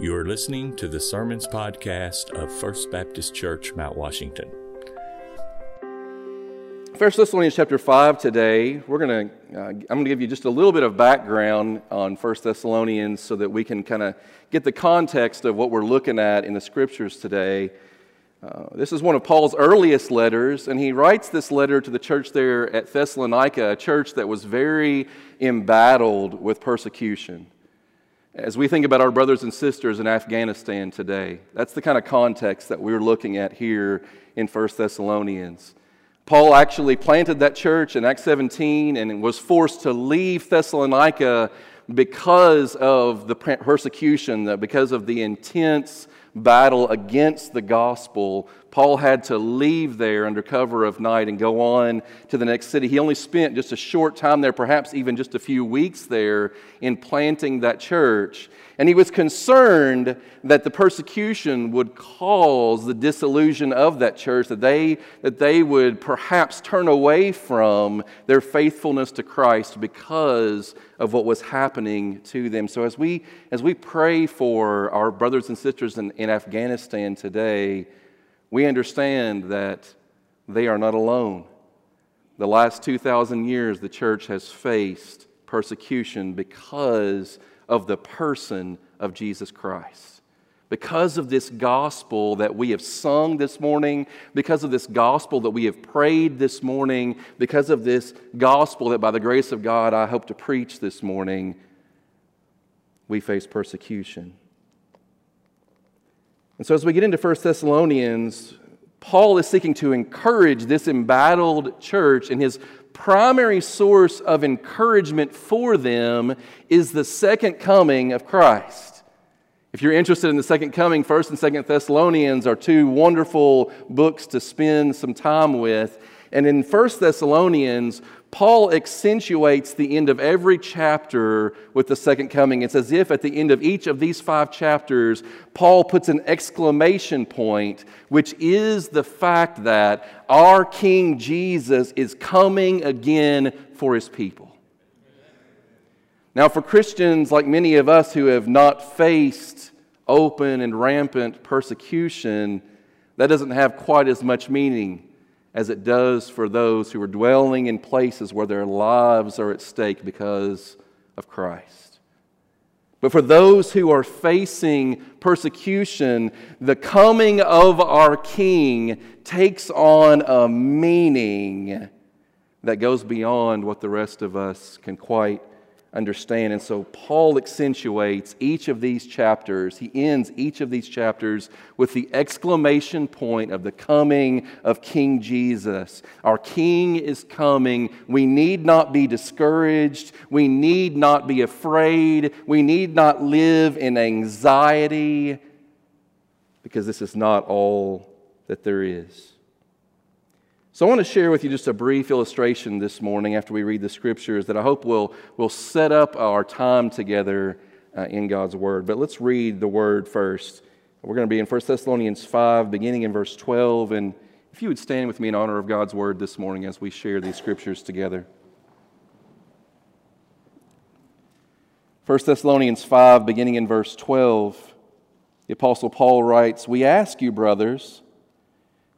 You are listening to the Sermons Podcast of First Baptist Church, Mount Washington. First Thessalonians chapter 5 today, we're going to, uh, I'm going to give you just a little bit of background on First Thessalonians so that we can kind of get the context of what we're looking at in the scriptures today. Uh, this is one of Paul's earliest letters, and he writes this letter to the church there at Thessalonica, a church that was very embattled with persecution. As we think about our brothers and sisters in Afghanistan today, that's the kind of context that we're looking at here in 1 Thessalonians. Paul actually planted that church in Acts 17 and was forced to leave Thessalonica because of the persecution, because of the intense battle against the gospel, Paul had to leave there under cover of night and go on to the next city. He only spent just a short time there, perhaps even just a few weeks there, in planting that church. And he was concerned that the persecution would cause the disillusion of that church, that they, that they would perhaps turn away from their faithfulness to Christ because of what was happening to them. So as we, as we pray for our brothers and sisters in, in Afghanistan today, we understand that they are not alone. The last 2,000 years, the church has faced persecution because of the person of Jesus Christ. Because of this gospel that we have sung this morning, because of this gospel that we have prayed this morning, because of this gospel that by the grace of God I hope to preach this morning, we face persecution. And so as we get into 1 Thessalonians, Paul is seeking to encourage this embattled church and his primary source of encouragement for them is the second coming of Christ. If you're interested in the second coming, 1st and 2nd Thessalonians are two wonderful books to spend some time with. And in 1st Thessalonians, Paul accentuates the end of every chapter with the second coming. It's as if at the end of each of these five chapters, Paul puts an exclamation point, which is the fact that our King Jesus is coming again for his people. Now, for Christians like many of us who have not faced open and rampant persecution, that doesn't have quite as much meaning as it does for those who are dwelling in places where their lives are at stake because of Christ. But for those who are facing persecution, the coming of our King takes on a meaning that goes beyond what the rest of us can quite understand. And so Paul accentuates each of these chapters. He ends each of these chapters with the exclamation point of the coming of King Jesus. Our King is coming. We need not be discouraged. We need not be afraid. We need not live in anxiety because this is not all that there is. So, I want to share with you just a brief illustration this morning after we read the scriptures that I hope will, will set up our time together uh, in God's Word. But let's read the Word first. We're going to be in 1 Thessalonians 5, beginning in verse 12. And if you would stand with me in honor of God's Word this morning as we share these scriptures together. 1 Thessalonians 5, beginning in verse 12, the Apostle Paul writes, We ask you, brothers,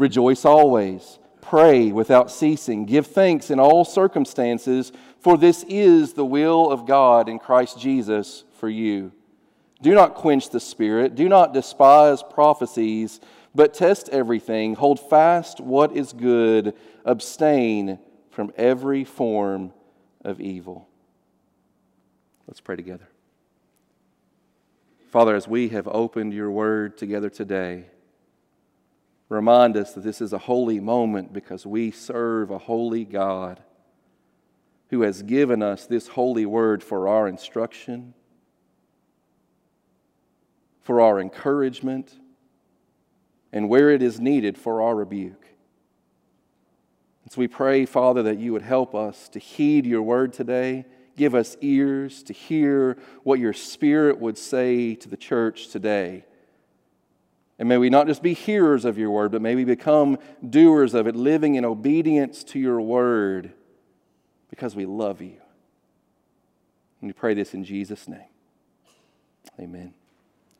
Rejoice always. Pray without ceasing. Give thanks in all circumstances, for this is the will of God in Christ Jesus for you. Do not quench the Spirit. Do not despise prophecies, but test everything. Hold fast what is good. Abstain from every form of evil. Let's pray together. Father, as we have opened your word together today, remind us that this is a holy moment because we serve a holy God who has given us this holy word for our instruction, for our encouragement, and where it is needed for our rebuke. So we pray, Father, that you would help us to heed your word today. Give us ears to hear what your Spirit would say to the church today. And may we not just be hearers of your word, but may we become doers of it, living in obedience to your word because we love you. And we pray this in Jesus' name. Amen.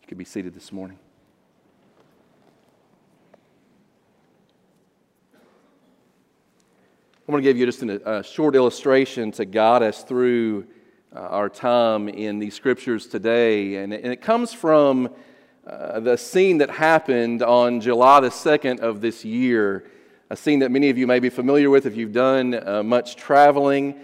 You can be seated this morning. I want to give you just a, a short illustration to guide us through uh, our time in these scriptures today. And and it comes from uh, the scene that happened on July the 2nd of this year, a scene that many of you may be familiar with if you've done uh, much traveling.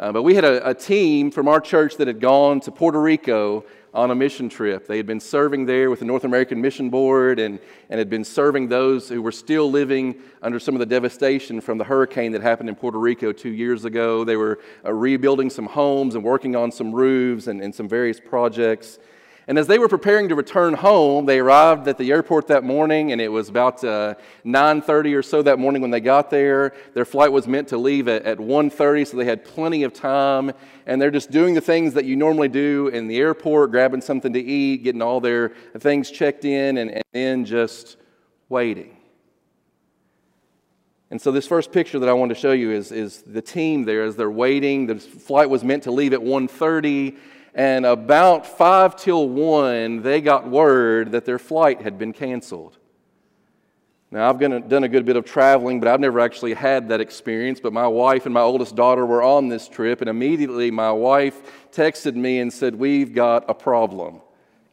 Uh, but we had a, a team from our church that had gone to Puerto Rico on a mission trip. They had been serving there with the North American Mission Board and, and had been serving those who were still living under some of the devastation from the hurricane that happened in Puerto Rico two years ago. They were uh, rebuilding some homes and working on some roofs and, and some various projects. And as they were preparing to return home, they arrived at the airport that morning, and it was about uh, 9.30 or so that morning when they got there. Their flight was meant to leave at, at 1.30, so they had plenty of time. And they're just doing the things that you normally do in the airport, grabbing something to eat, getting all their things checked in, and, and then just waiting. And so this first picture that I want to show you is, is the team there as they're waiting. The flight was meant to leave at 1.30 and about five till one, they got word that their flight had been canceled. Now, I've done a good bit of traveling, but I've never actually had that experience. But my wife and my oldest daughter were on this trip, and immediately my wife texted me and said, We've got a problem.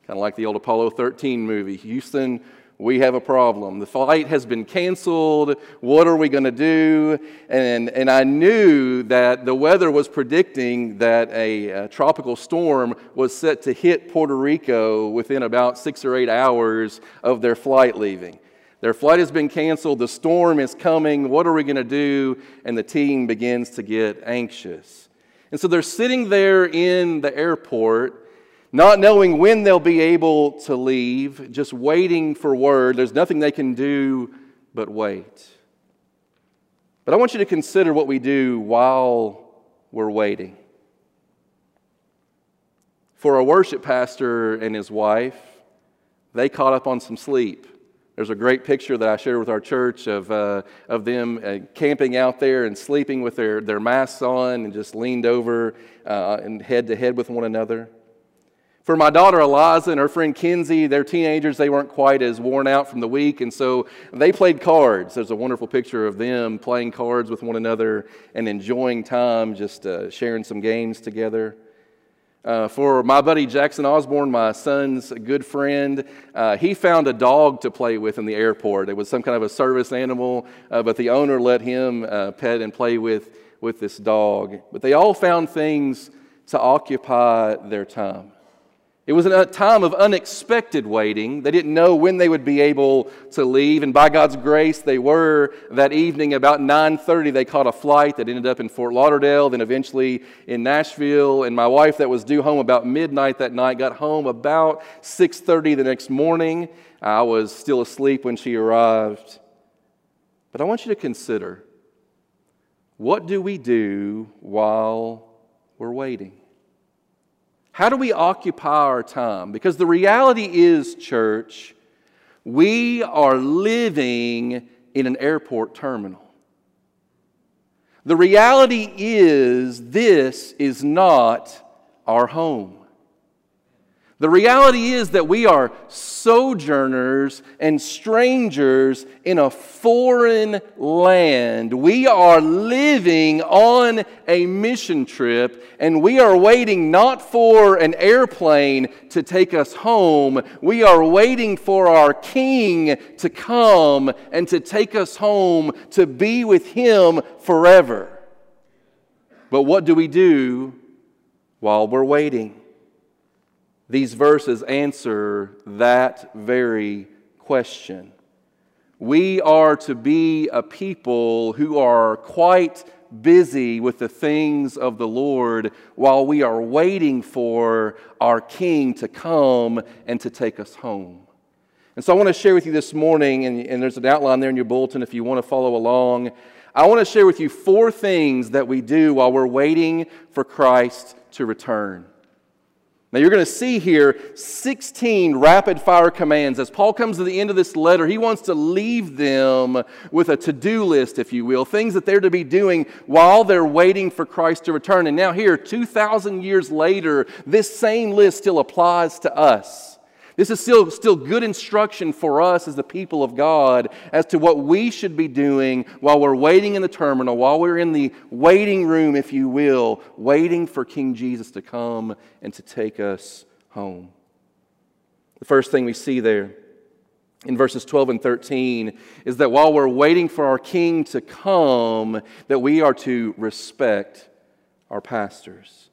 Kind of like the old Apollo 13 movie. Houston, we have a problem. The flight has been canceled. What are we going to do? And, and I knew that the weather was predicting that a, a, tropical storm was set to hit Puerto Rico within about six or eight hours of their flight leaving. Their flight has been canceled. The storm is coming. What are we going to do? And the team begins to get anxious. And so they're sitting there in the airport not knowing when they'll be able to leave, just waiting for word. There's nothing they can do but wait. But I want you to consider what we do while we're waiting. For a worship pastor and his wife, they caught up on some sleep. There's a great picture that I shared with our church of, uh, of them uh, camping out there and sleeping with their, their masks on and just leaned over uh, and head to head with one another. For my daughter Eliza and her friend Kinsey, they're teenagers. They weren't quite as worn out from the week, and so they played cards. There's a wonderful picture of them playing cards with one another and enjoying time, just uh, sharing some games together. Uh, for my buddy Jackson Osborne, my son's good friend, uh, he found a dog to play with in the airport. It was some kind of a service animal, uh, but the owner let him uh, pet and play with, with this dog. But they all found things to occupy their time. It was a time of unexpected waiting. They didn't know when they would be able to leave, and by God's grace, they were that evening. About 9:30, they caught a flight that ended up in Fort Lauderdale, then eventually in Nashville. And my wife, that was due home about midnight that night, got home about 6:30 the next morning. I was still asleep when she arrived. But I want you to consider what do we do while we're waiting? How do we occupy our time? Because the reality is, church, we are living in an airport terminal. The reality is, this is not our home. The reality is that we are sojourners and strangers in a foreign land. We are living on a mission trip and we are waiting not for an airplane to take us home. We are waiting for our King to come and to take us home to be with Him forever. But what do we do while we're waiting? These verses answer that very question. We are to be a people who are quite busy with the things of the Lord while we are waiting for our King to come and to take us home. And so I want to share with you this morning, and, and there's an outline there in your bulletin if you want to follow along. I want to share with you four things that we do while we're waiting for Christ to return. Now, you're going to see here 16 rapid fire commands. As Paul comes to the end of this letter, he wants to leave them with a to do list, if you will, things that they're to be doing while they're waiting for Christ to return. And now, here, 2,000 years later, this same list still applies to us. This is still, still good instruction for us as the people of God as to what we should be doing while we're waiting in the terminal, while we're in the waiting room, if you will, waiting for King Jesus to come and to take us home. The first thing we see there in verses 12 and 13 is that while we're waiting for our king to come that we are to respect our pastors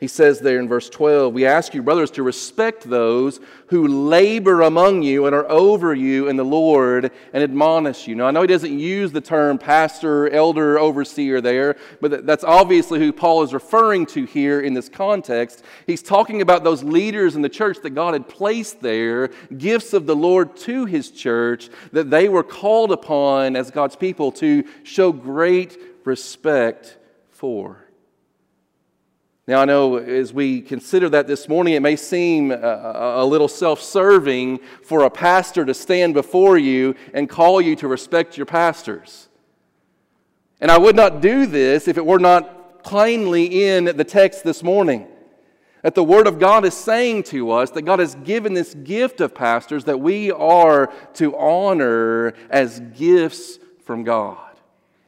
he says there in verse 12, We ask you, brothers, to respect those who labor among you and are over you in the Lord and admonish you. Now, I know he doesn't use the term pastor, elder, overseer there, but that's obviously who Paul is referring to here in this context. He's talking about those leaders in the church that God had placed there, gifts of the Lord to his church, that they were called upon as God's people to show great respect for. Now, I know as we consider that this morning, it may seem uh, a, a little self serving for a pastor to stand before you and call you to respect your pastors. And I would not do this if it were not plainly in the text this morning. That the Word of God is saying to us that God has given this gift of pastors that we are to honor as gifts from God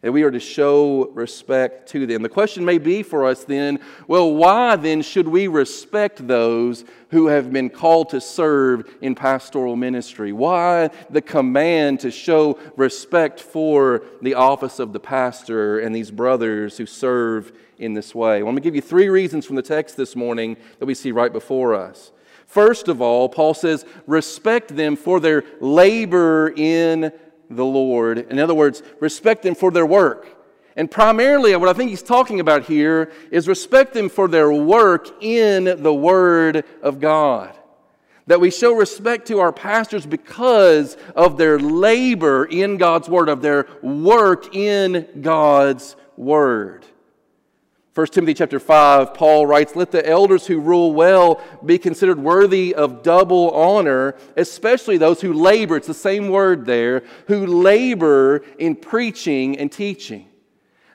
that we are to show respect to them. The question may be for us then well, why then should we respect those who have been called to serve in pastoral ministry? Why the command to show respect for the office of the pastor and these brothers who serve in this way? Well, I'm going to give you three reasons from the text this morning that we see right before us. First of all, Paul says, respect them for their labor in the Lord. In other words, respect them for their work. And primarily, what I think he's talking about here is respect them for their work in the Word of God. That we show respect to our pastors because of their labor in God's Word, of their work in God's Word. 1 Timothy chapter 5, Paul writes, Let the elders who rule well be considered worthy of double honor, especially those who labor, it's the same word there, who labor in preaching and teaching.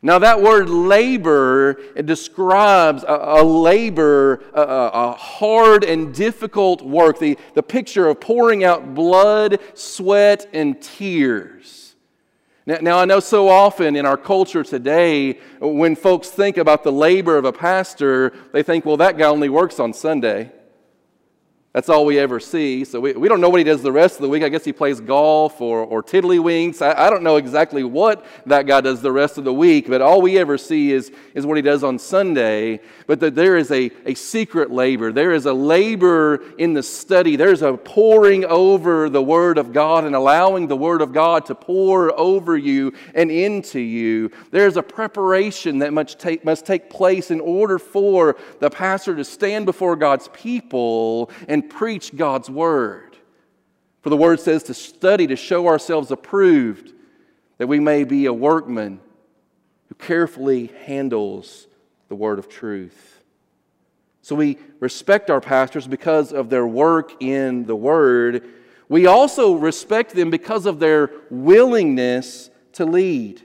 Now, that word labor describes a, a labor, a, a, hard and difficult work, the, the picture of pouring out blood, sweat, and tears. Now, now, I know so often in our culture today, when folks think about the labor of a pastor, they think, well, that guy only works on Sunday. That's all we ever see. So we, we don't know what he does the rest of the week. I guess he plays golf or, or tiddlywinks. I, I don't know exactly what that guy does the rest of the week, but all we ever see is, is what he does on Sunday. But that there is a, a secret labor. There is a labor in the study. There's a pouring over the Word of God and allowing the Word of God to pour over you and into you. There's a preparation that must take, must take place in order for the pastor to stand before God's people and preach God's word. For the word says to study to show ourselves approved, that we may be a workman who carefully handles the word of truth. So we respect our pastors because of their work in the word. We also respect them because of their willingness to lead.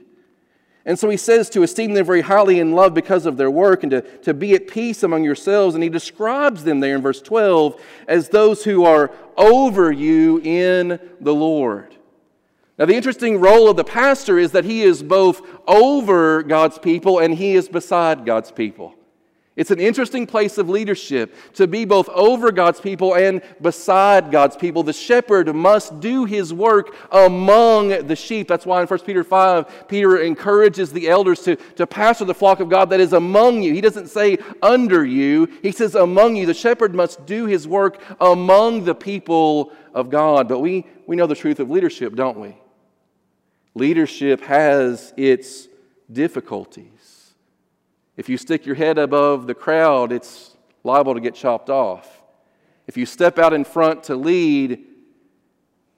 And so he says to esteem them very highly in love because of their work and to, to be at peace among yourselves. And he describes them there in verse 12 as those who are over you in the Lord. Now, the interesting role of the pastor is that he is both over God's people and he is beside God's people. It's an interesting place of leadership to be both over God's people and beside God's people. The shepherd must do his work among the sheep. That's why in 1 Peter 5, Peter encourages the elders to, to pastor the flock of God that is among you. He doesn't say under you, he says among you. The shepherd must do his work among the people of God. But we, we know the truth of leadership, don't we? Leadership has its difficulties. If you stick your head above the crowd, it's liable to get chopped off. If you step out in front to lead,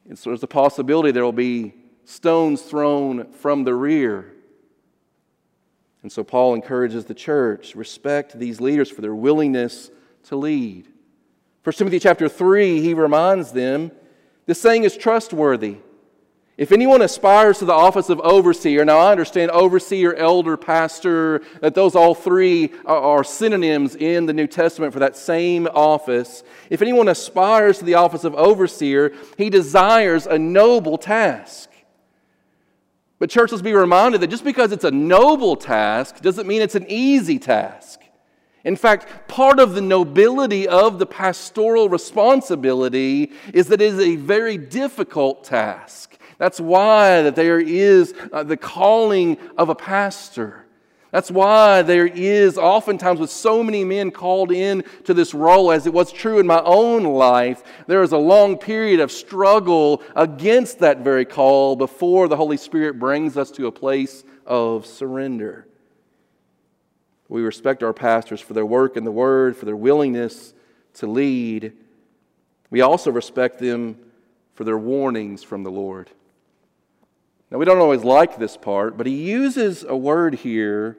there's a possibility there will be stones thrown from the rear. And so Paul encourages the church respect these leaders for their willingness to lead. 1 Timothy chapter 3, he reminds them this saying is trustworthy. If anyone aspires to the office of overseer, now I understand overseer, elder, pastor, that those all three are, synonyms in the New Testament for that same office. If anyone aspires to the office of overseer, he desires a noble task. But, church, let's be reminded that just because it's a noble task doesn't mean it's an easy task. In fact, part of the nobility of the pastoral responsibility is that it is a very difficult task. That's why that there is uh, the calling of a pastor. That's why there is oftentimes with so many men called in to this role, as it was true in my own life, there is a long period of struggle against that very call before the Holy Spirit brings us to a place of surrender. We respect our pastors for their work in the Word, for their willingness to lead. We also respect them for their warnings from the Lord. Now, we don't always like this part, but he uses a word here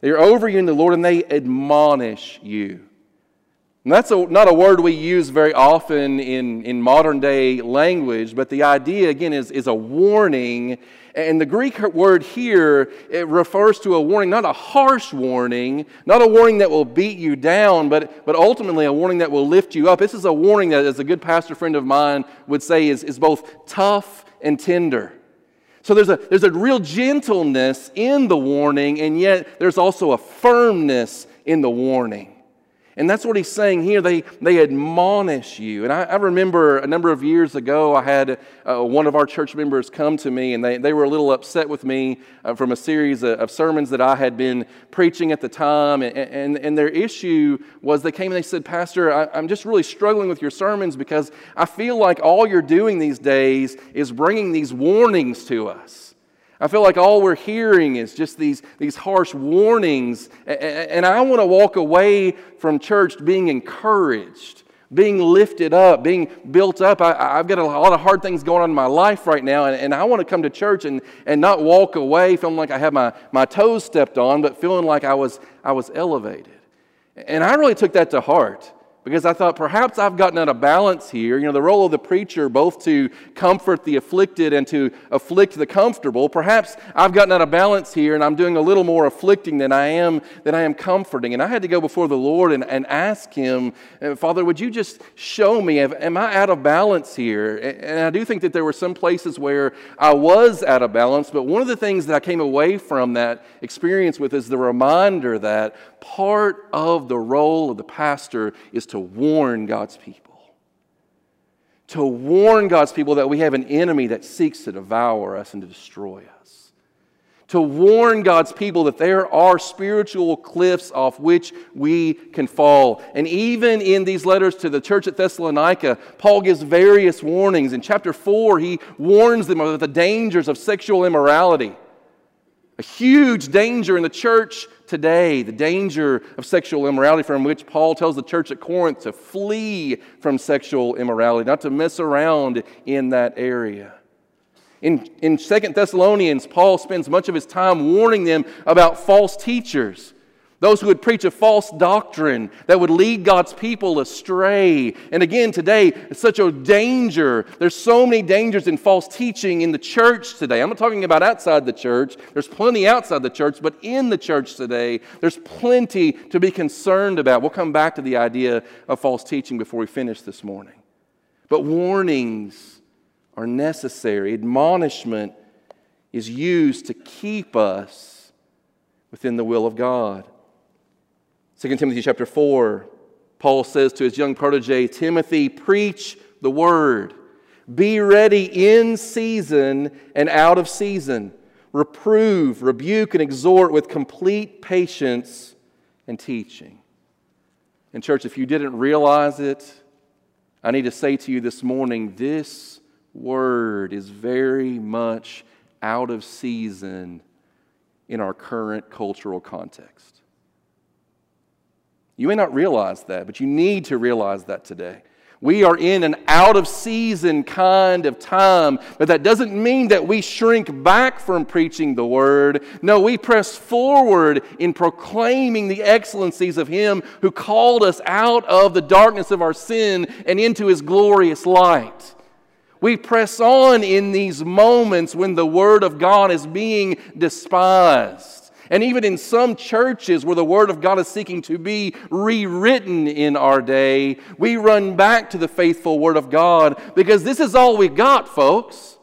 they're over you in the Lord and they admonish you. And that's a, not a word we use very often in, in modern day language, but the idea, again, is, is a warning. And the Greek word here, it refers to a warning, not a harsh warning, not a warning that will beat you down, but, but ultimately a warning that will lift you up. This is a warning that, as a good pastor friend of mine would say, is, is both tough and tender. So there's a, there's a real gentleness in the warning, and yet there's also a firmness in the warning. And that's what he's saying here. They, they admonish you. And I, I remember a number of years ago, I had uh, one of our church members come to me, and they, they were a little upset with me uh, from a series of, of, sermons that I had been preaching at the time. And, and, and their issue was they came and they said, Pastor, I, I'm just really struggling with your sermons because I feel like all you're doing these days is bringing these warnings to us. I feel like all we're hearing is just these, these harsh warnings. And I want to walk away from church being encouraged, being lifted up, being built up. I, have got a lot of hard things going on in my life right now, and, and I want to come to church and, and not walk away feeling like I have my, my toes stepped on, but feeling like I was, I was elevated. And I really took that to heart because I thought perhaps I've gotten out of balance here. You know, the role of the preacher, both to comfort the afflicted and to afflict the comfortable. Perhaps I've gotten out of balance here and I'm doing a little more afflicting than I am than I am comforting. And I had to go before the Lord and, and ask Him, uh, Father, would you just show me, am I out of balance here? And I do think that there were some places where I was out of balance, but one of the things that I came away from that experience with is the reminder that part of the role of the pastor is to warn God's people. To warn God's people that we have an enemy that seeks to devour us and to destroy us. To warn God's people that there are spiritual cliffs off which we can fall. And even in these letters to the church at Thessalonica, Paul gives various warnings. In chapter 4, he warns them of the dangers of sexual immorality. A huge danger in the church today, the danger of sexual immorality, from which Paul tells the church at Corinth to flee from sexual immorality, not to mess around in that area. In, in 2 Thessalonians, Paul spends much of his time warning them about false teachers those who would preach a false doctrine that would lead God's people astray. And again, today, it's such a danger. There's so many dangers in false teaching in the church today. I'm not talking about outside the church. There's plenty outside the church, but in the church today, there's plenty to be concerned about. We'll come back to the idea of false teaching before we finish this morning. But warnings are necessary. Admonishment is used to keep us within the will of God. 2 Timothy chapter 4, Paul says to his young protege, Timothy, preach the word. Be ready in season and out of season. Reprove, rebuke, and exhort with complete patience and teaching. And, church, if you didn't realize it, I need to say to you this morning this word is very much out of season in our current cultural context. You may not realize that, but you need to realize that today. We are in an out of season kind of time, but that doesn't mean that we shrink back from preaching the word. No, we press forward in proclaiming the excellencies of Him who called us out of the darkness of our sin and into His glorious light. We press on in these moments when the Word of God is being despised. And even in some churches where the Word of God is seeking to be rewritten in our day, we run back to the faithful Word of God because this is all we got, folks.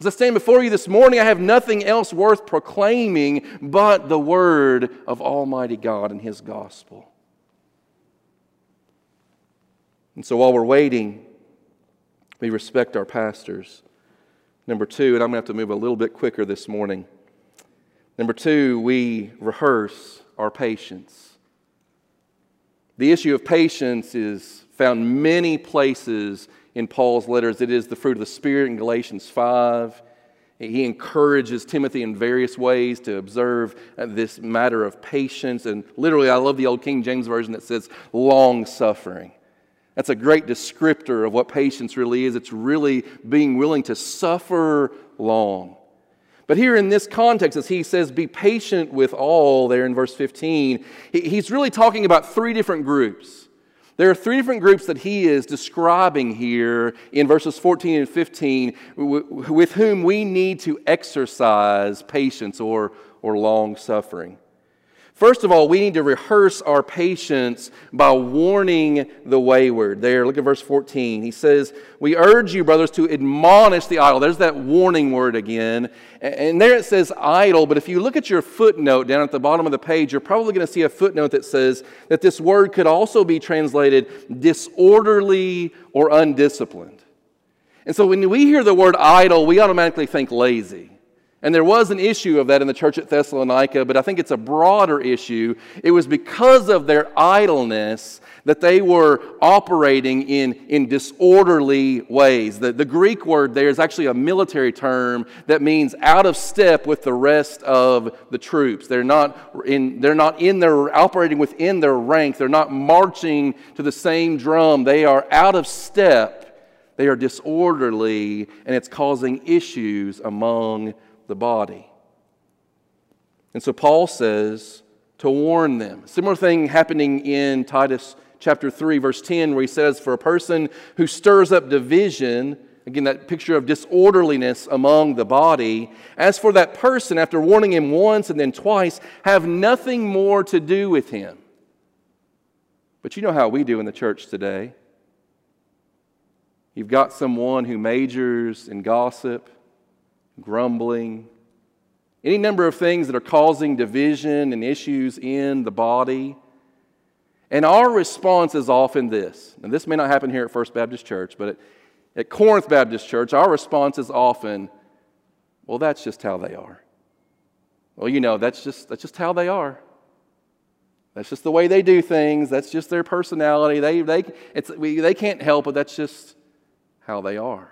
As I stand before you this morning, I have nothing else worth proclaiming but the Word of Almighty God and His gospel. And so while we're waiting, we respect our pastors. Number two, and I'm going to have to move a little bit quicker this morning. Number two, we rehearse our patience. The issue of patience is found many places in Paul's letters. It is the fruit of the Spirit in Galatians 5. He encourages Timothy in various ways to observe uh, this matter of patience. And literally, I love the old King James Version that says long suffering. That's a great descriptor of what patience really is. It's really being willing to suffer long. But here in this context, as he says, be patient with all, there in verse 15, he's really talking about three different groups. There are three different groups that he is describing here in verses 14 and 15 with whom we need to exercise patience or, or long suffering. First of all, we need to rehearse our patience by warning the wayward. There, look at verse 14. He says, We urge you, brothers, to admonish the idle. There's that warning word again. And there it says idle, but if you look at your footnote down at the bottom of the page, you're probably going to see a footnote that says that this word could also be translated disorderly or undisciplined. And so when we hear the word idle, we automatically think lazy. And there was an issue of that in the church at Thessalonica, but I think it's a broader issue. It was because of their idleness that they were operating in, in disorderly ways. The, the Greek word there is actually a military term that means out of step with the rest of the troops. They're not in, they're not in their operating within their rank. They're not marching to the same drum. They are out of step. They are disorderly, and it's causing issues among the body. And so Paul says to warn them. Similar thing happening in Titus chapter 3, verse 10, where he says, For a person who stirs up division, again, that picture of disorderliness among the body, as for that person, after warning him once and then twice, have nothing more to do with him. But you know how we do in the church today. You've got someone who majors in gossip grumbling, any number of things that are causing division and issues in the body. And our response is often this. And this may not happen here at First Baptist Church, but at, at Corinth Baptist Church, our response is often, well, that's just how they are. Well, you know, that's just, that's just how they are. That's just the way they do things. That's just their personality. They, they, it's, we, they can't help it. That's just how they are.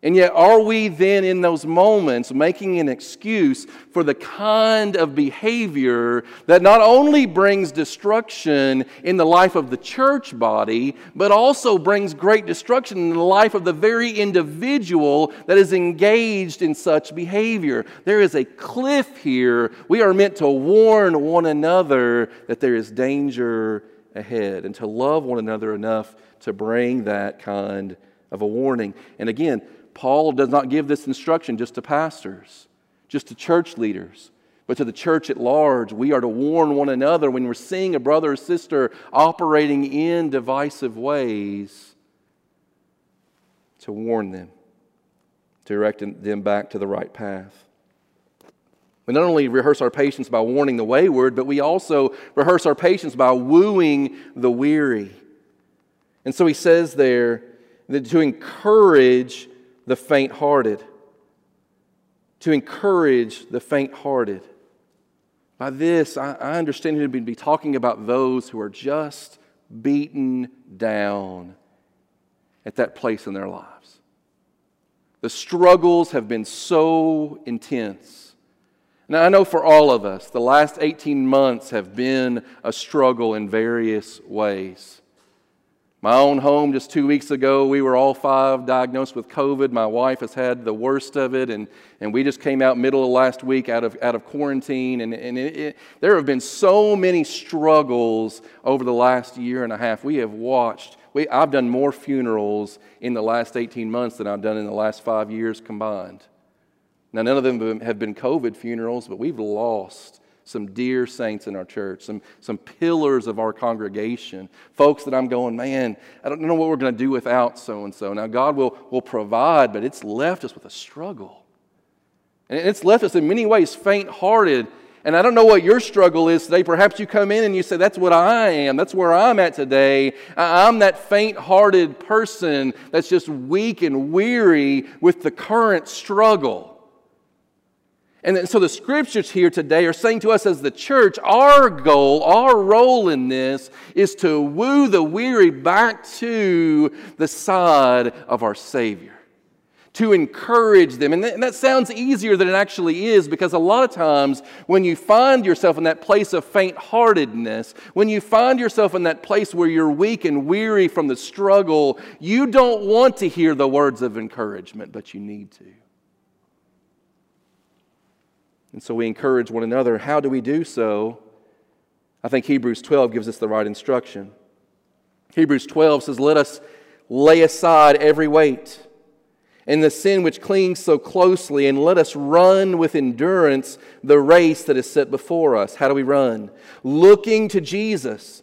And yet, are we then in those moments making an excuse for the kind of behavior that not only brings destruction in the life of the church body, but also brings great destruction in the life of the very individual that is engaged in such behavior? There is a cliff here. We are meant to warn one another that there is danger ahead and to love one another enough to bring that kind of a warning. And again, Paul does not give this instruction just to pastors, just to church leaders, but to the church at large. We are to warn one another when we're seeing a brother or sister operating in divisive ways, to warn them, to direct them back to the right path. We not only rehearse our patience by warning the wayward, but we also rehearse our patience by wooing the weary. And so he says there that to encourage the faint hearted, to encourage the faint hearted. By this, I, I understand him to be talking about those who are just beaten down at that place in their lives. The struggles have been so intense. Now, I know for all of us, the last 18 months have been a struggle in various ways. My own home, just two weeks ago, we were all five diagnosed with COVID. My wife has had the worst of it, and, and we just came out middle of last week out of, out of quarantine. And, and it, it, there have been so many struggles over the last year and a half. We have watched, we, I've done more funerals in the last 18 months than I've done in the last five years combined. Now, none of them have been COVID funerals, but we've lost some dear saints in our church, some, some pillars of our congregation, folks that I'm going, man, I don't know what we're going to do without so and so. Now, God will, will provide, but it's left us with a struggle. And it's left us in many ways faint hearted. And I don't know what your struggle is today. Perhaps you come in and you say, That's what I am. That's where I'm at today. I'm that faint hearted person that's just weak and weary with the current struggle. And so the scriptures here today are saying to us as the church, our goal, our role in this is to woo the weary back to the side of our Savior, to encourage them. And that sounds easier than it actually is because a lot of times when you find yourself in that place of faint heartedness, when you find yourself in that place where you're weak and weary from the struggle, you don't want to hear the words of encouragement, but you need to. And so we encourage one another. How do we do so? I think Hebrews 12 gives us the right instruction. Hebrews 12 says, Let us lay aside every weight and the sin which clings so closely, and let us run with endurance the race that is set before us. How do we run? Looking to Jesus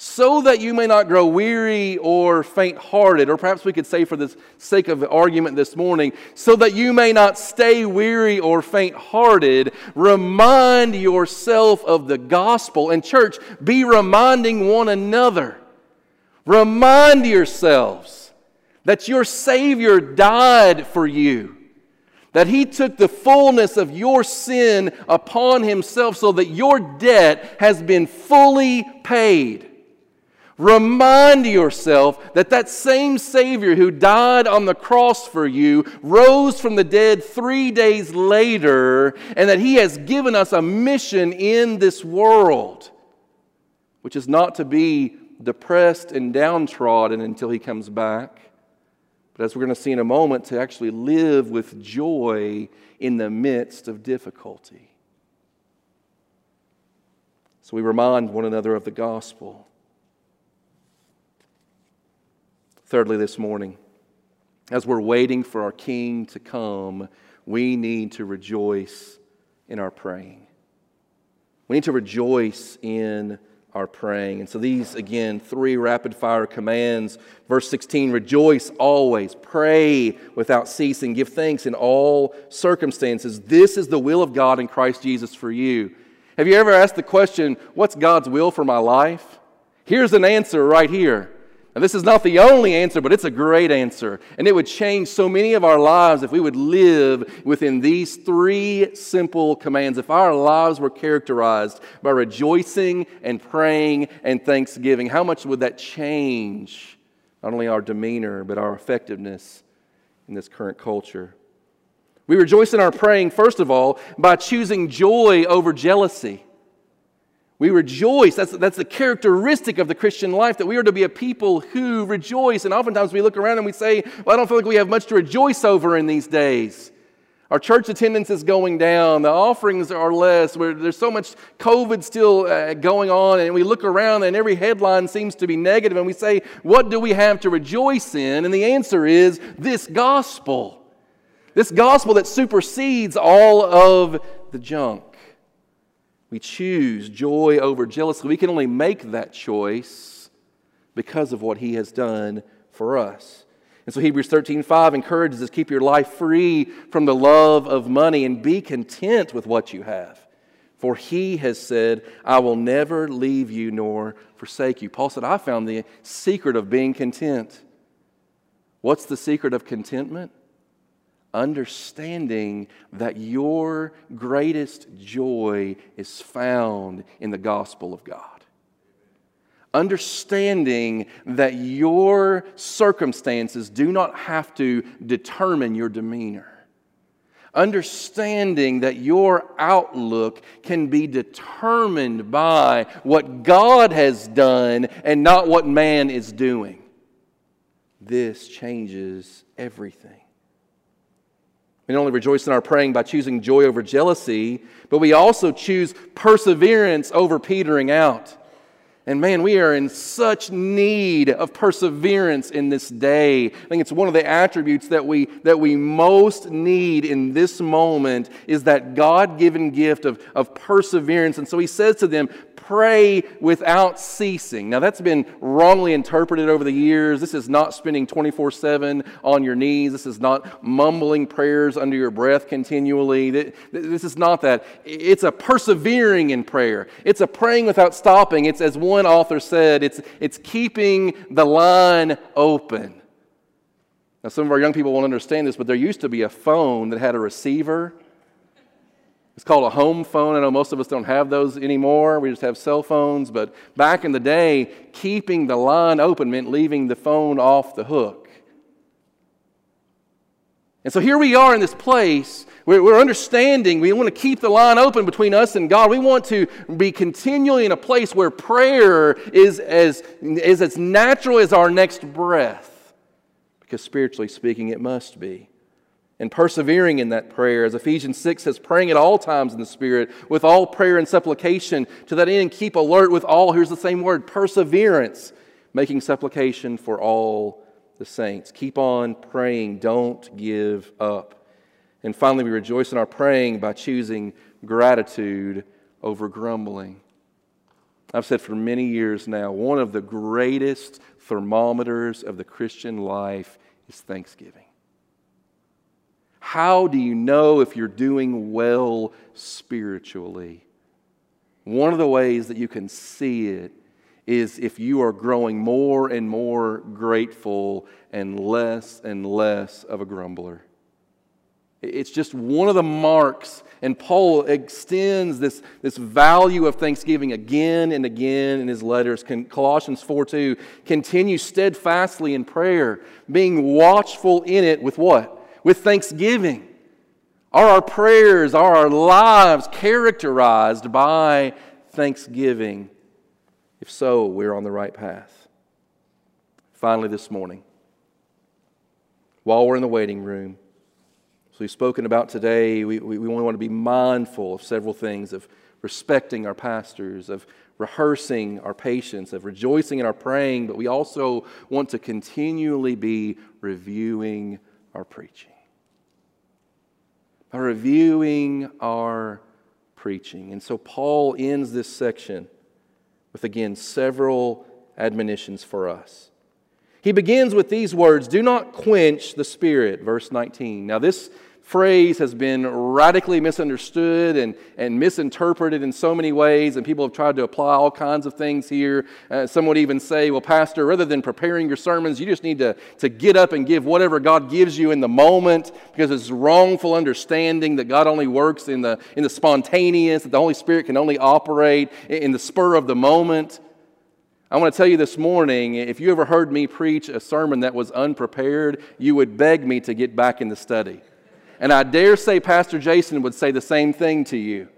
so that you may not grow weary or faint hearted, or perhaps we could say for the sake of argument this morning, so that you may not stay weary or faint hearted, remind yourself of the gospel. And, church, be reminding one another. Remind yourselves that your Savior died for you. That he took the fullness of your sin upon himself so that your debt has been fully paid. Remind yourself that that same Savior who died on the cross for you rose from the dead three days later, and that He has given us a mission in this world, which is not to be depressed and downtrodden until He comes back, but as we're going to see in a moment, to actually live with joy in the midst of difficulty. So we remind one another of the gospel. Thirdly, this morning, as we're waiting for our King to come, we need to rejoice in our praying. We need to rejoice in our praying. And so, these, again, three rapid fire commands. Verse 16 Rejoice always, pray without ceasing, give thanks in all circumstances. This is the will of God in Christ Jesus for you. Have you ever asked the question, What's God's will for my life? Here's an answer right here this is not the only answer, but it's a great answer. And it would change so many of our lives if we would live within these three simple commands. If our lives were characterized by rejoicing and praying and thanksgiving, how much would that change not only our demeanor, but our effectiveness in this current culture? We rejoice in our praying, first of all, by choosing joy over jealousy. We rejoice. That's, that's the characteristic of the Christian life, that we are to be a people who rejoice. And oftentimes we look around and we say, Well, I don't feel like we have much to rejoice over in these days. Our church attendance is going down. The offerings are less. Where there's so much COVID still uh, going on. And we look around and every headline seems to be negative, And we say, What do we have to rejoice in? And the answer is this gospel. This gospel that supersedes all of the junk. We choose joy over jealousy. We can only make that choice because of what He has done for us. And so Hebrews 13 5 encourages us keep your life free from the love of money and be content with what you have. For he has said, I will never leave you nor forsake you. Paul said, I found the secret of being content. What's the secret of contentment? Understanding that your greatest joy is found in the gospel of God. Understanding that your circumstances do not have to determine your demeanor understanding that your outlook can be determined by what God has done and not what man is doing. This changes everything. We not only rejoice in our praying by choosing joy over jealousy, but we also choose perseverance over petering out. And man, we are in such need of perseverance in this day. I think it's one of the attributes that we, that we most need in this moment is that God given gift of, of perseverance. And so he says to them, pray without ceasing. Now, that's been wrongly interpreted over the years. This is not spending 24 7 on your knees. This is not mumbling prayers under your breath continually. This is not that. It's a persevering in prayer, it's a praying without stopping. It's, as one author said, it's, it's keeping the line open. Now, some of our young people won't understand this, but there used to be a phone that had a receiver it's called a home phone. I know most of us don't have those anymore. We just have cell phones. But back in the day, keeping the line open meant leaving the phone off the hook. And so here we are in this place where we're understanding we want to keep the line open between us and God. We want to be continually in a place where prayer is as, is as natural as our next breath. Because spiritually speaking, it must be and persevering in that prayer. As Ephesians 6 says, praying at all times in the Spirit, with all prayer and supplication. To that end, keep alert with all, here's the same word, perseverance, making supplication for all the saints. Keep on praying, don't give up. And finally, we rejoice in our praying by choosing gratitude over grumbling. I've said for many years now, one of the greatest thermometers of the Christian life is thanksgiving. How do you know if you're doing well spiritually? One of the ways that you can see it is if you are growing more and more grateful and less and less of a grumbler. It's just one of the marks, and Paul extends this, this value of thanksgiving again and again in his letters. Colossians 4 2 continue steadfastly in prayer, being watchful in it with what? with thanksgiving? Are our prayers, are our lives characterized by thanksgiving? If so, we're on the right path. Finally, this morning, while we're in the waiting room, so we've spoken about today, we, we, we want to be mindful of several things of respecting our pastors, of rehearsing our patience, of rejoicing in our praying, but we also want to continually be reviewing our preaching, by reviewing our preaching. And so Paul ends this section with, again, several admonitions for us. He begins with these words Do not quench the Spirit, verse 19. Now, this phrase has been radically misunderstood and, and misinterpreted in so many ways, and people have tried to apply all kinds of things here. Uh, some would even say, well, Pastor, rather than preparing your sermons, you just need to, to get up and give whatever God gives you in the moment because it's wrongful understanding that God only works in the, in the spontaneous, that the Holy Spirit can only operate in the spur of the moment. I want to tell you this morning if you ever heard me preach a sermon that was unprepared, you would beg me to get back in the study. And I dare say Pastor Jason would say the same thing to you.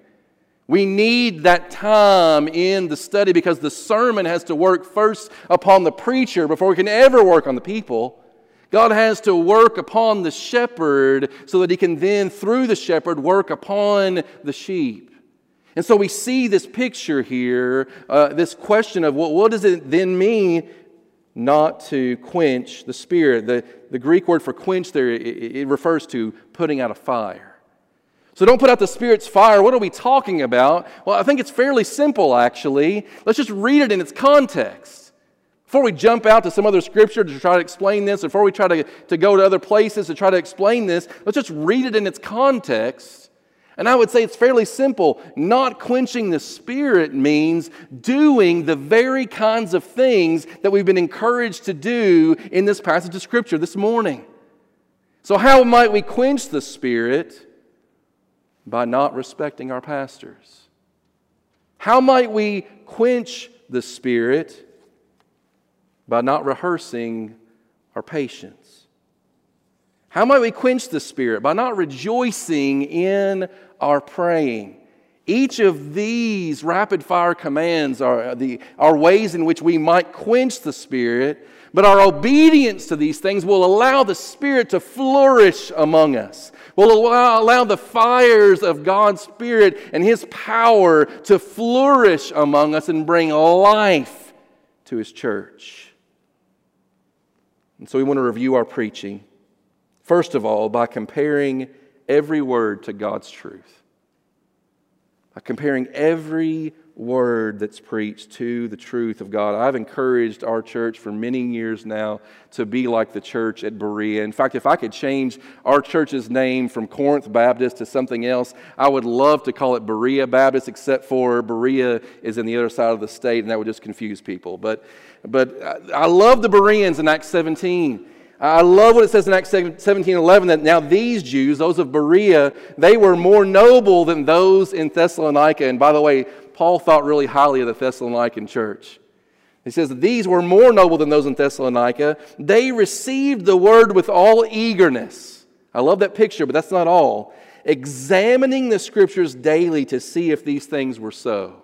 We need that time in the study because the sermon has to work first upon the preacher before we can ever work on the people. God has to work upon the shepherd so that he can then, through the shepherd, work upon the sheep. And so we see this picture here, uh, this question of what does it then mean not to quench the spirit. The, the Greek word for quench there, it, it refers to putting out a fire. So don't put out the Spirit's fire. What are we talking about? Well, I think it's fairly simple, actually. Let's just read it in its context. Before we jump out to some other scripture to try to explain this, before we try to, to go to other places to try to explain this, let's just read it in its context And I would say it's fairly simple. Not quenching the Spirit means doing the very kinds of things that we've been encouraged to do in this passage of Scripture this morning. So, how might we quench the Spirit? By not respecting our pastors. How might we quench the Spirit? By not rehearsing our patience. How might we quench the Spirit? By not rejoicing in our praying. Each of these rapid fire commands are, the, are ways in which we might quench the Spirit, but our obedience to these things will allow the Spirit to flourish among us, will allow, allow the fires of God's Spirit and His power to flourish among us and bring life to His church. And so we want to review our preaching, first of all, by comparing every word to God's truth. By comparing every word that's preached to the truth of God. I've encouraged our church for many years now to be like the church at Berea. In fact, if I could change our church's name from Corinth Baptist to something else, I would love to call it Berea Baptist, except for Berea is in the other side of the state, and that would just confuse people. But, but I love the Bereans in Acts 17. I love what it says in Acts 17 11 that now these Jews, those of Berea, they were more noble than those in Thessalonica. And by the way, Paul thought really highly of the Thessalonican church. He says these were more noble than those in Thessalonica. They received the word with all eagerness. I love that picture, but that's not all. Examining the scriptures daily to see if these things were so.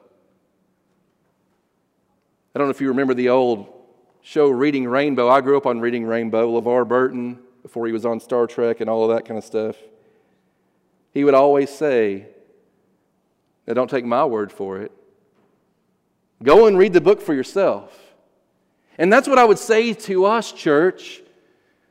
I don't know if you remember the old show Reading Rainbow. I grew up on Reading Rainbow, LeVar Burton, before he was on Star Trek and all of that kind of stuff. He would always say, Now don't take my word for it. Go and read the book for yourself. And that's what I would say to us, church.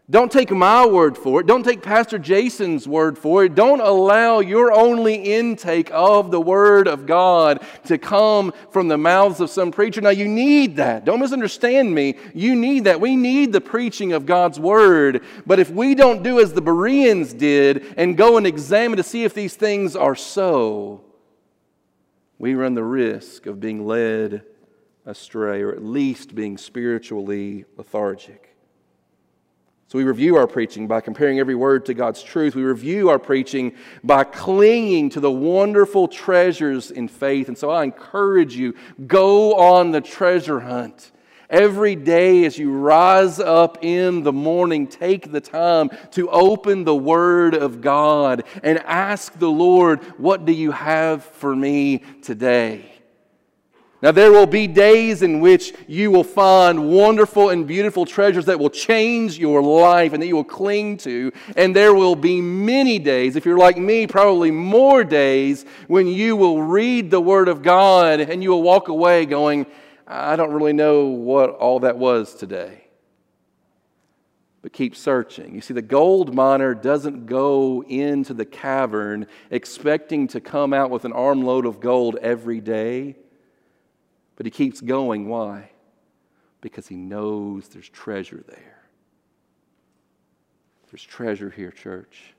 Don't take my word for it. Don't take Pastor Jason's word for it. Don't allow your only intake of the Word of God to come from the mouths of some preacher. Now, you need that. Don't misunderstand me. You need that. We need the preaching of God's Word. But if we don't do as the Bereans did and go and examine to see if these things are so, we run the risk of being led astray or at least being spiritually lethargic. So we review our preaching by comparing every word to God's truth. We review our preaching by clinging to the wonderful treasures in faith. And so I encourage you go on the treasure hunt. Every day as you rise up in the morning, take the time to open the Word of God and ask the Lord, What do you have for me today? Now, there will be days in which you will find wonderful and beautiful treasures that will change your life and that you will cling to. And there will be many days, if you're like me, probably more days, when you will read the Word of God and you will walk away going, I don't really know what all that was today. But keep searching. You see, the gold miner doesn't go into the cavern expecting to come out with an armload of gold every day. But he keeps going. Why? Because he knows there's treasure there. There's treasure here, church.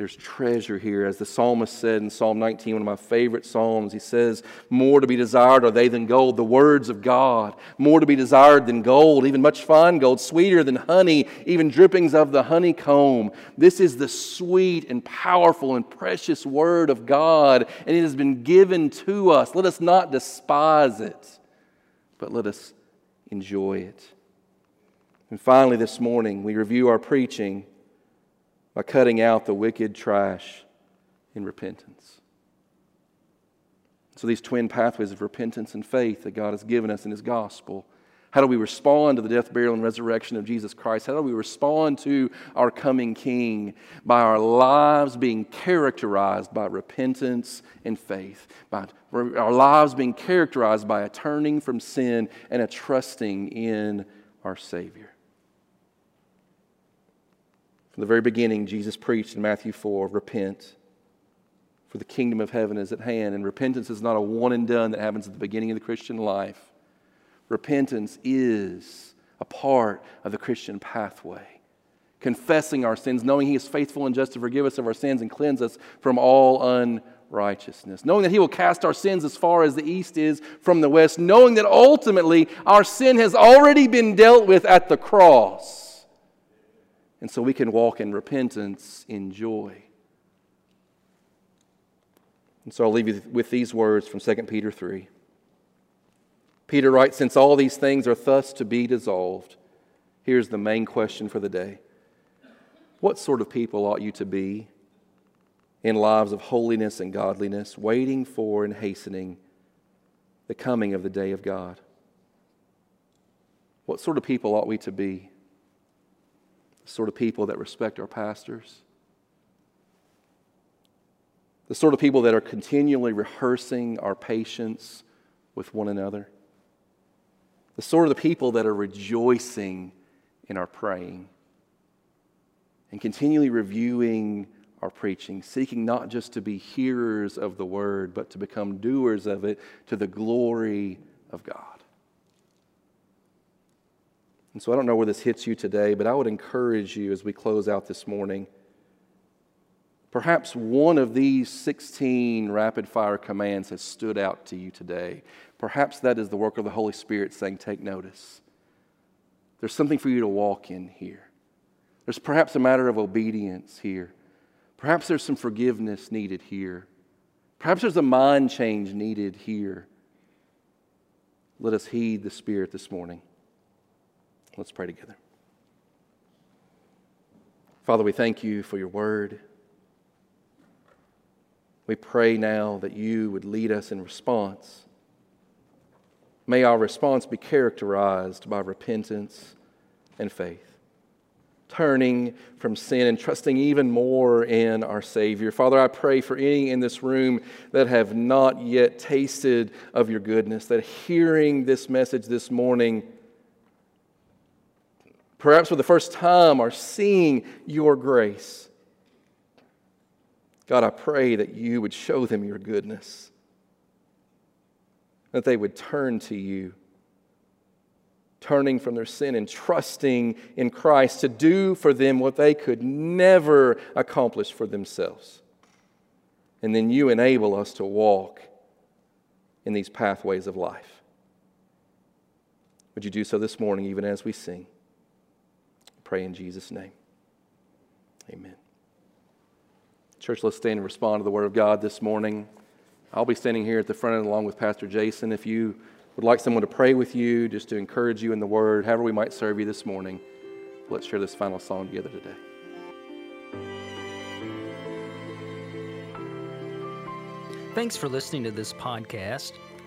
There's treasure here. As the psalmist said in Psalm 19, one of my favorite psalms, he says, More to be desired are they than gold, the words of God. More to be desired than gold, even much fine gold, sweeter than honey, even drippings of the honeycomb. This is the sweet and powerful and precious word of God, and it has been given to us. Let us not despise it, but let us enjoy it. And finally, this morning, we review our preaching by cutting out the wicked trash in repentance. So, these twin pathways of repentance and faith that God has given us in His gospel. How do we respond to the death, burial, and resurrection of Jesus Christ? How do we respond to our coming King? By our lives being characterized by repentance and faith, by our lives being characterized by a turning from sin and a trusting in our Savior. From the very beginning, Jesus preached in Matthew 4 repent, for the kingdom of heaven is at hand. And repentance is not a one and done that happens at the beginning of the Christian life. Repentance is a part of the Christian pathway. confessing our sins, knowing He is faithful and just to forgive us of our sins and cleanse us from all unrighteousness, knowing that He will cast our sins as far as the east is from the west, knowing that ultimately our sin has already been dealt with at the cross. And so we can walk in repentance, in joy. And so I'll leave you with these words from 2 Peter 3. Peter writes, Since all these things are thus to be dissolved, here's the main question for the day What sort of people ought you to be in lives of holiness and godliness, waiting for and hastening the coming of the day of God? What sort of people ought we to be? The sort of people that respect our pastors, the sort of people that are continually rehearsing our patience with one another the sort of the people that are rejoicing in our praying and continually reviewing our preaching, seeking not just to be hearers of the word, but to become doers of it to the glory of God. And so I don't know where this hits you today, but I would encourage you as we close out this morning. Perhaps one of these 16 rapid fire commands has stood out to you today. Perhaps that is the work of the Holy Spirit saying, Take notice. There's something for you to walk in here. There's perhaps a matter of obedience here. Perhaps there's some forgiveness needed here. Perhaps there's a mind change needed here. Let us heed the Spirit this morning. Let's pray together. Father, we thank you for your word. We pray now that you would lead us in response. May our response be characterized by repentance and faith, turning from sin and trusting even more in our Savior. Father, I pray for any in this room that have not yet tasted of your goodness, that hearing this message this morning, perhaps for the first time, are seeing your grace. God, I pray that you would show them your goodness that they would turn to you, turning from their sin and trusting in Christ to do for them what they could never accomplish for themselves. And then you enable us to walk in these pathways of life. Would you do so this morning, even as we sing? Pray in Jesus' name. Amen. Church, let's stand and respond to the Word of God this morning. I'll be standing here at the front end along with Pastor Jason. If you would like someone to pray with you, just to encourage you in the Word, however we might serve you this morning, let's share this final song together today. Thanks for listening to this podcast.